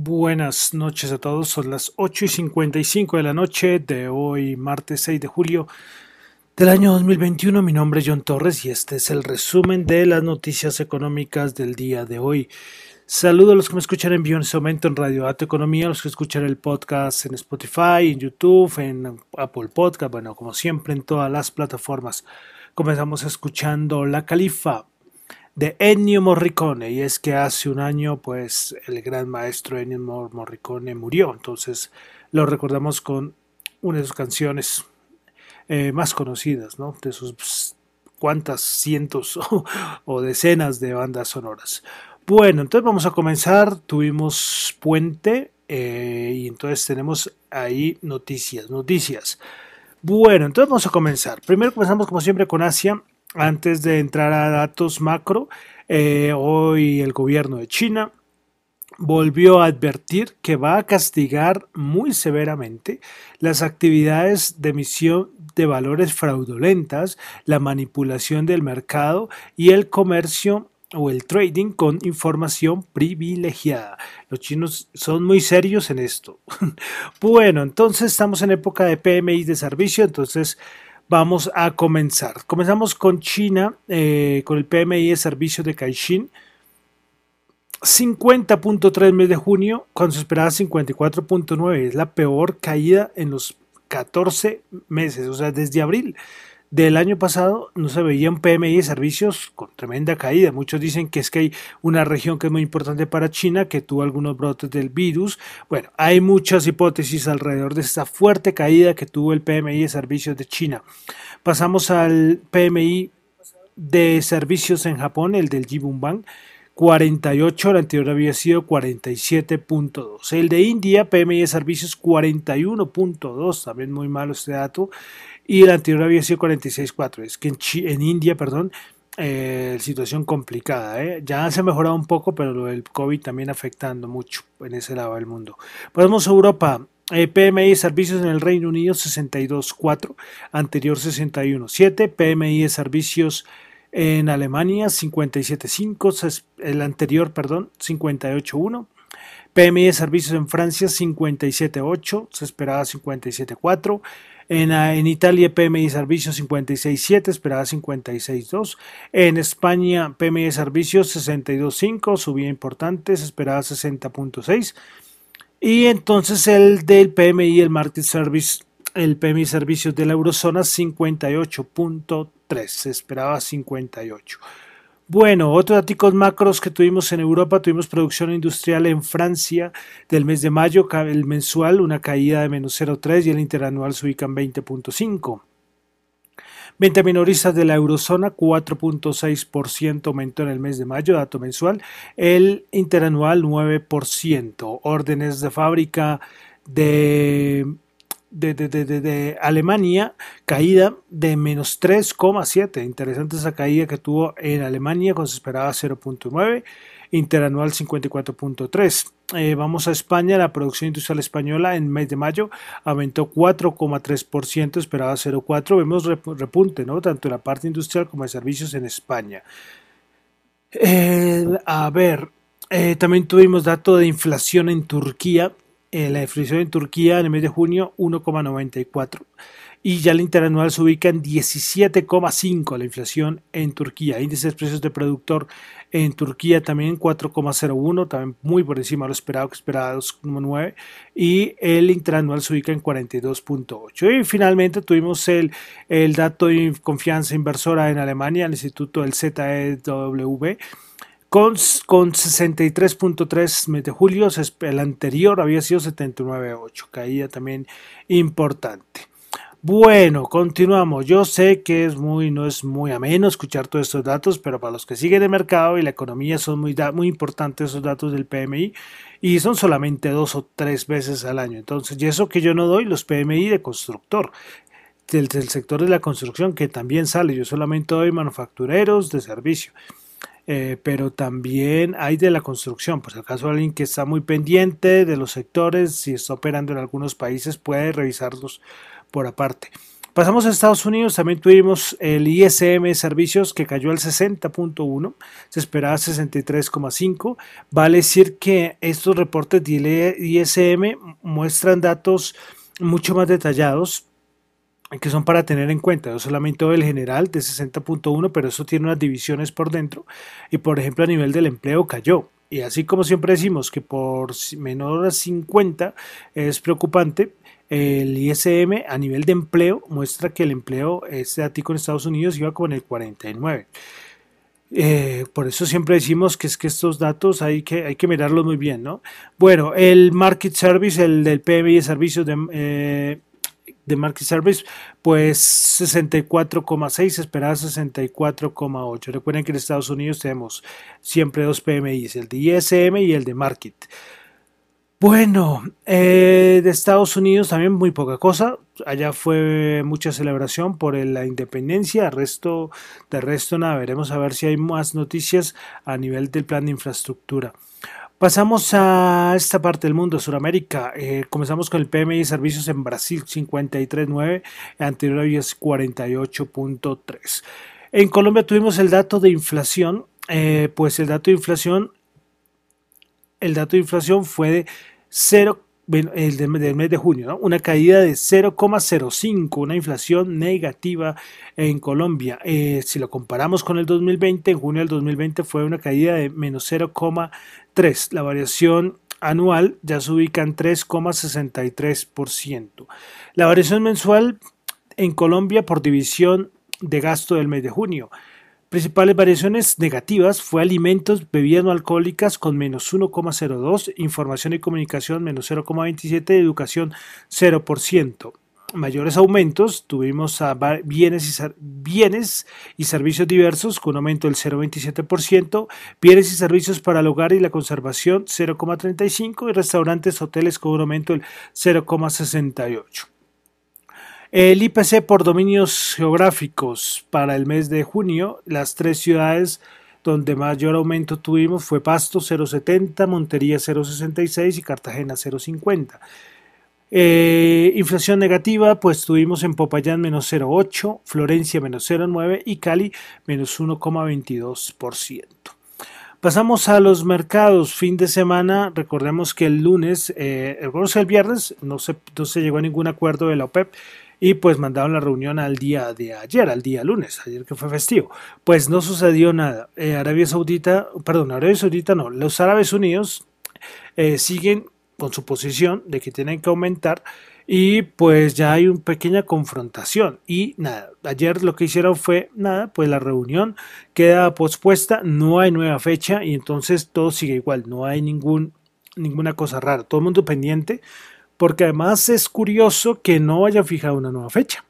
Buenas noches a todos, son las 8 y 55 de la noche de hoy, martes 6 de julio del año 2021. Mi nombre es John Torres y este es el resumen de las noticias económicas del día de hoy. Saludo a los que me escuchan en vivo en este momento en Radio Dato Economía, a los que escuchan el podcast en Spotify, en YouTube, en Apple Podcast, bueno, como siempre en todas las plataformas. Comenzamos escuchando La Califa de Ennio Morricone y es que hace un año pues el gran maestro Ennio Morricone murió. Entonces lo recordamos con una de sus canciones eh, más conocidas ¿no? de sus pues, cuantas cientos o, decenas de bandas sonoras. Bueno entonces vamos a comenzar. Tuvimos puente eh, y entonces tenemos ahí noticias noticias. Bueno entonces vamos a comenzar. Primero comenzamos como siempre con Asia antes de entrar a datos macro, eh, hoy el gobierno de China volvió a advertir que va a castigar muy severamente las actividades de emisión de valores fraudulentas, la manipulación del mercado y el comercio o el trading con información privilegiada. Los chinos son muy serios en esto. bueno, entonces estamos en época de PMI de servicio, entonces vamos a comenzar. Comenzamos con China, eh, con el PMI de servicios de Caixin. 50.3 mes de junio, cuando se esperaba 54.9. Es la peor caída en los 14 meses, o sea, desde abril del año pasado no se veía un PMI de servicios con tremenda caída. Muchos dicen que es que hay una región que es muy importante para China que tuvo algunos brotes del virus. Bueno, hay muchas hipótesis alrededor de esta fuerte caída que tuvo el PMI de servicios de China. Pasamos al PMI de servicios en Japón, el del Jibun 48, el anterior había sido 47.2. El de India, PMI de servicios 41.2, también muy malo este dato y el anterior había sido 46.4. Es que en, India, perdón, eh, situación complicada. ¿eh? Ya se ha mejorado un poco, pero lo del COVID también afectando mucho en ese lado del mundo. Pasamos a Europa. Eh, PMI de servicios en el Reino Unido 62.4, anterior 61.7. PMI de servicios en Alemania 57.5, el anterior, perdón, 58.1. PMI de servicios en Francia 57.8, se esperaba 57.4. En, ah, en Italia PMI servicios 56.7, esperaba 56.2. En España PMI servicios 62.5, subía importante, se esperaba 60.6. Y entonces el del PMI, el Market Service, el PMI servicios de la eurozona 58.3, se esperaba 58. Bueno, otros datos macros que tuvimos en Europa, tuvimos producción industrial en Francia del mes de mayo, el mensual una caída de menos 0,3 y el interanual se ubica en 20.5. Venta minorista de la eurozona, 4.6% aumentó en el mes de mayo, dato mensual. El interanual, 9%. Órdenes de fábrica de de, de, de, de, Alemania, caída de menos 3,7. Interesante esa caída que tuvo en Alemania, cuando se esperaba 0,9, interanual 54,3. Eh, vamos a España, la producción industrial española en mes de mayo aumentó 4,3%, esperaba 0,4. Vemos repunte, ¿no? Tanto en la parte industrial como de servicios en España. Eh, a ver, eh, también tuvimos dato de inflación en Turquía, la inflación en Turquía en el mes de junio 1,94 y ya el interanual se ubica en 17,5 la inflación en Turquía. Índices de precios de productor en Turquía también 4,01, también muy por encima de lo esperado, que esperaba 2,9 y el interanual se ubica en 42,8. Y finalmente tuvimos el, el dato de confianza inversora en Alemania, el instituto del ZEW con, con 63.3 mes de julio, el anterior había sido 79.8, caída también importante. Bueno, continuamos. Yo sé que es muy, no es muy ameno escuchar todos estos datos, pero para los que siguen el mercado y la economía son muy, muy importantes esos datos del PMI y son solamente dos o tres veces al año. Entonces, y eso que yo no doy los PMI de constructor, del, del sector de la construcción que también sale, yo solamente doy manufactureros de servicio. Eh, pero también hay de la construcción. Por si acaso alguien que está muy pendiente de los sectores, si está operando en algunos países, puede revisarlos por aparte. Pasamos a Estados Unidos, también tuvimos el ISM servicios que cayó al 60.1, se esperaba 63.5. Vale decir que estos reportes de ISM muestran datos mucho más detallados que son para tener en cuenta, no solamente el general de 60.1, pero eso tiene unas divisiones por dentro y por ejemplo a nivel del empleo cayó. Y así como siempre decimos que por menor a 50 es preocupante, el ISM a nivel de empleo muestra que el empleo estático en Estados Unidos iba con el 49. Eh, por eso siempre decimos que es que estos datos hay que, hay que mirarlos muy bien, ¿no? Bueno, el Market Service, el del PMI de servicios de, eh, de Market Service, pues 64,6, esperaba 64,8. Recuerden que en Estados Unidos tenemos siempre dos PMIs, el de ISM y el de Market. Bueno, eh, de Estados Unidos también muy poca cosa. Allá fue mucha celebración por la independencia. Resto, de resto nada, veremos a ver si hay más noticias a nivel del plan de infraestructura. Pasamos a esta parte del mundo, Sudamérica. Eh, comenzamos con el PMI de servicios en Brasil, 53.9, anterior había 48.3. En Colombia tuvimos el dato de inflación, eh, pues el dato de inflación, el dato de inflación fue de 0 el del mes de junio, una caída de 0,05, una inflación negativa en Colombia. Eh, si lo comparamos con el 2020, en junio del 2020 fue una caída de menos 0,3. La variación anual ya se ubica en 3,63%. La variación mensual en Colombia por división de gasto del mes de junio. Principales variaciones negativas fue alimentos, bebidas no alcohólicas con menos 1,02, información y comunicación menos 0,27, educación 0%. Mayores aumentos tuvimos a bienes y, bienes y servicios diversos con un aumento del 0,27%, bienes y servicios para el hogar y la conservación 0,35% y restaurantes, hoteles con un aumento del 0,68%. El IPC por dominios geográficos para el mes de junio, las tres ciudades donde mayor aumento tuvimos fue Pasto 0,70, Montería 0,66 y Cartagena 0,50. Eh, inflación negativa, pues tuvimos en Popayán menos 0,8, Florencia menos 0,9 y Cali menos 1,22%. Pasamos a los mercados. Fin de semana, recordemos que el lunes, eh, el viernes, no se, no se llegó a ningún acuerdo de la OPEP y pues mandaron la reunión al día de ayer, al día lunes, ayer que fue festivo. Pues no sucedió nada. Eh, Arabia Saudita, perdón, Arabia Saudita no, los Árabes Unidos eh, siguen con su posición de que tienen que aumentar y pues ya hay una pequeña confrontación y nada, ayer lo que hicieron fue nada, pues la reunión queda pospuesta, no hay nueva fecha y entonces todo sigue igual, no hay ningún, ninguna cosa rara, todo el mundo pendiente porque además es curioso que no haya fijado una nueva fecha.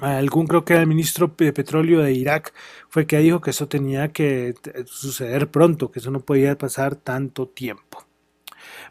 algún creo que era el ministro de petróleo de Irak fue que dijo que eso tenía que suceder pronto, que eso no podía pasar tanto tiempo.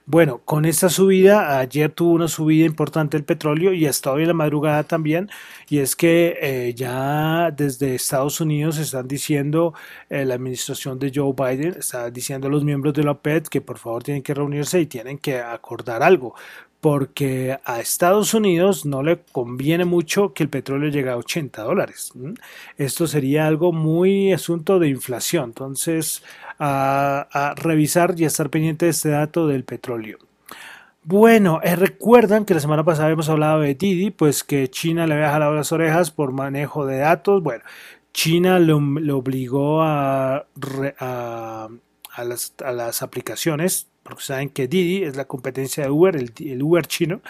Bueno, con esta subida, ayer tuvo una subida importante el petróleo y hasta hoy en la madrugada también, y es que eh, ya desde Estados Unidos están diciendo, eh, la administración de Joe Biden está diciendo a los miembros de la OPED que por favor tienen que reunirse y tienen que acordar algo, porque a Estados Unidos no le conviene mucho que el petróleo llegue a 80 dólares. Esto sería algo muy asunto de inflación. Entonces, a, revisar y a estar pendiente de este dato del petróleo. Bueno, eh, recuerdan que la semana pasada hemos hablado de Didi, pues que China le había jalado las orejas por manejo de datos. Bueno, China lo, obligó a, a, las, a, las, aplicaciones porque saben que Didi es la competencia de Uber, el, Uber chino,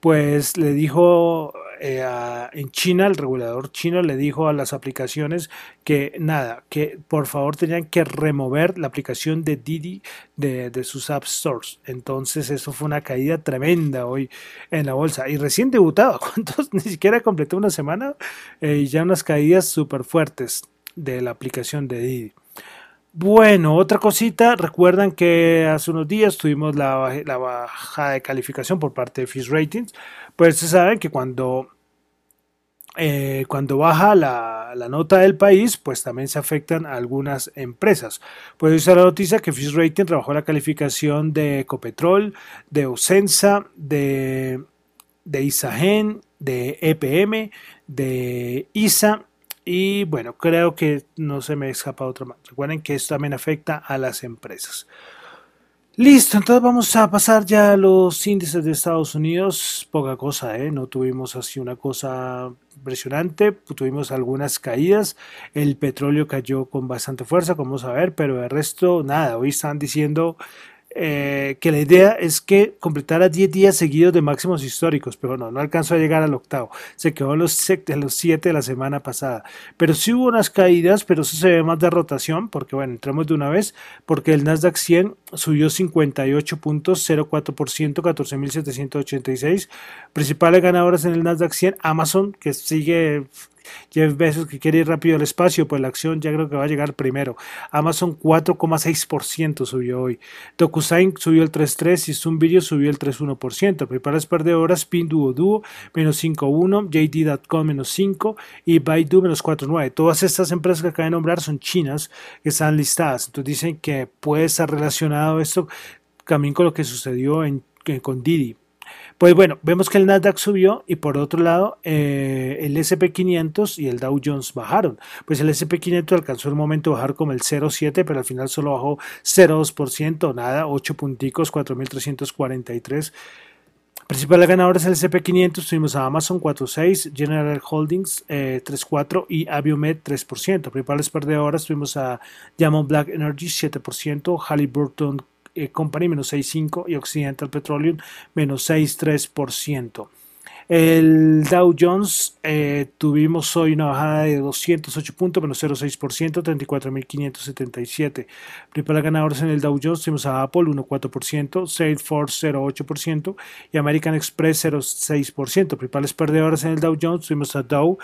pues le dijo eh, en China, el regulador chino le dijo a las aplicaciones que nada, que por favor tenían que remover la aplicación de Didi de, sus App Stores. Entonces eso fue una caída tremenda hoy en la bolsa. Y recién debutado, ¿cuántos? Ni siquiera completó una semana eh, y ya unas caídas súper fuertes de la aplicación de Didi. Bueno, otra cosita, recuerdan que hace unos días tuvimos la, bajada de calificación por parte de Fish Ratings, pues se saben que cuando, eh, cuando baja la, nota del país, pues también se afectan algunas empresas. Pues dice la noticia que Fish Ratings trabajó la calificación de Ecopetrol, de Ocensa, de Isagen, de EPM, de ISA y bueno, creo que no se me escapa otra más. Recuerden que esto también afecta a las empresas. Listo, entonces vamos a pasar ya a los índices de Estados Unidos. Poca cosa, ¿eh? No tuvimos así una cosa impresionante. Tuvimos algunas caídas. El petróleo cayó con bastante fuerza, como vamos a ver, pero el resto, nada. Hoy están diciendo eh, que la idea es que completara 10 días seguidos de máximos históricos, pero no, no alcanzó a llegar al octavo, se quedó en los 7 de la semana pasada. Pero sí hubo unas caídas, pero eso se ve más de rotación, porque bueno, entramos de una vez, porque el Nasdaq 100 subió 58.04%, 14.786. Principales ganadoras en el Nasdaq 100, Amazon, que sigue Jeff Bezos que quiere ir rápido al espacio, pues la acción ya creo que va a llegar primero. Amazon 4,6% subió hoy. DocuSign subió el 3,3% y Zoom Video subió el 3,1%. Preparas perdedoras, Pinduoduo menos 5,1%, JD.com menos 5% y Baidu menos 4,9%. Todas estas empresas que acabo de nombrar son chinas que están listadas. Entonces dicen que puede estar relacionado esto también con lo que sucedió en, con Didi. Pues bueno, vemos que el Nasdaq subió y por otro lado eh, el SP500 y el Dow Jones bajaron. Pues el SP500 alcanzó el momento de bajar como el 0,7, pero al final solo bajó 0,2%, nada, 8 punticos, 4.343. Principales ganadores del SP500 tuvimos a Amazon 4.6, General Holdings 3.4 eh, y Aviomed 3%. Principales perdedoras tuvimos a Diamond Black Energy 7%, Halliburton eh, Company menos 6,5% y Occidental Petroleum menos 6,3%. El Dow Jones eh, tuvimos hoy una bajada de 208 puntos, menos 0,6%, 34.577. Principales ganadores en el Dow Jones tuvimos a Apple 1,4%, Salesforce 0,8% y American Express 0,6%. Principales perdedores en el Dow Jones tuvimos a Dow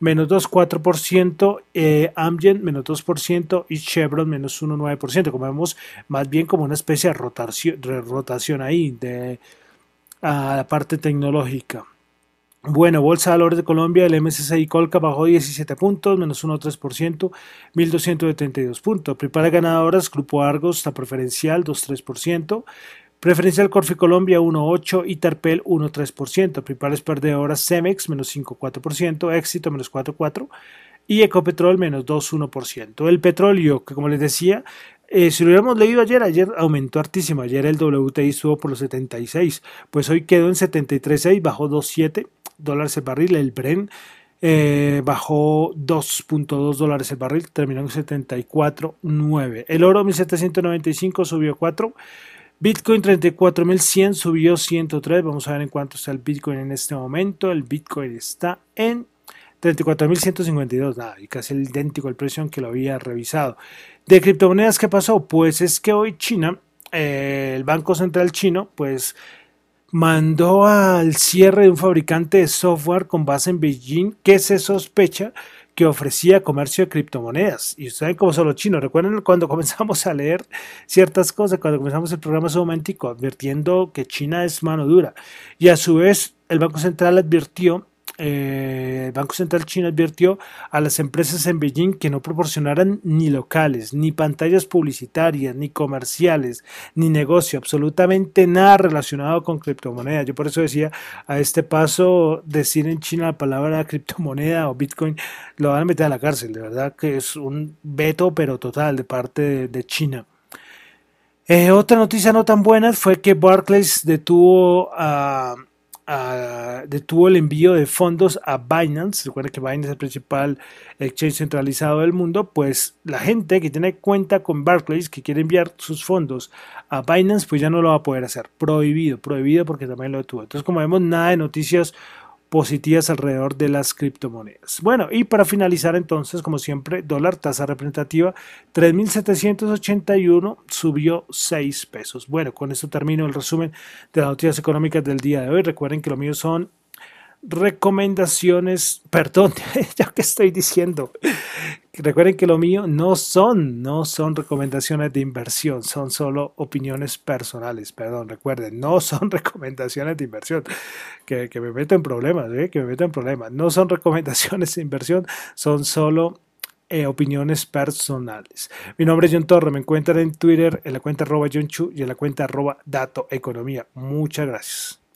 menos 2,4%, eh, Amgen menos 2% y Chevron menos 1,9%. Como vemos, más bien como una especie de rotación, de rotación ahí de a la parte tecnológica. Bueno, Bolsa de Valores de Colombia, el MSCI Colca bajó 17 puntos, menos 1,3%, 1.272 puntos. Principales ganadoras, Grupo Argos, está preferencial, 2,3%. Preferencial Corfi Colombia 1.8 y Tarpel 1.3%. Principales perdedoras Cemex menos 5.4%, Éxito menos 4.4% y Ecopetrol menos 2.1%. El petróleo, que como les decía, eh, si lo hubiéramos leído ayer, ayer aumentó hartísimo. Ayer el WTI estuvo por los 76, pues hoy quedó en 73.6, bajó 2.7 dólares el barril. El Bren eh, bajó 2.2 dólares el barril, terminó en 74.9. El oro 1795 subió 4. Bitcoin 34.100 subió 103. Vamos a ver en cuánto está el Bitcoin en este momento. El Bitcoin está en 34.152. Nada, y casi el idéntico al precio en que lo había revisado. De criptomonedas, ¿qué pasó? Pues es que hoy China, eh, el Banco Central chino, pues mandó al cierre de un fabricante de software con base en Beijing que se sospecha que ofrecía comercio de criptomonedas. Y ustedes cómo son los chinos. Recuerden cuando comenzamos a leer ciertas cosas, cuando comenzamos el programa hace un momentico, advirtiendo que China es mano dura. Y a su vez, el Banco Central advirtió eh, el Banco Central Chino advirtió a las empresas en Beijing que no proporcionaran ni locales, ni pantallas publicitarias, ni comerciales, ni negocio, absolutamente nada relacionado con criptomonedas. Yo por eso decía, a este paso decir en China la palabra criptomoneda o Bitcoin lo van a meter a la cárcel, de verdad que es un veto pero total de parte de, China. Eh, otra noticia no tan buena fue que Barclays detuvo a detuvo el envío de fondos a Binance. Recuerden que Binance es el principal exchange centralizado del mundo. Pues la gente que tiene cuenta con Barclays, que quiere enviar sus fondos a Binance, pues ya no lo va a poder hacer. Prohibido, prohibido porque también lo detuvo. Entonces, como vemos, nada de noticias positivas alrededor de las criptomonedas. Bueno, y para finalizar entonces, como siempre, dólar tasa representativa 3.781 subió 6 pesos. Bueno, con esto termino el resumen de las noticias económicas del día de hoy. Recuerden que lo mío son recomendaciones, perdón, ya que estoy diciendo, recuerden que lo mío no son, no son recomendaciones de inversión, son solo opiniones personales, perdón, recuerden, no son recomendaciones de inversión, que, me meto en problemas, ¿eh? que me meto en problemas, no son recomendaciones de inversión, son solo eh, opiniones personales. Mi nombre es John Torre, me encuentran en Twitter en la cuenta arroba John Chu y en la cuenta arroba Dato Economía. Muchas gracias.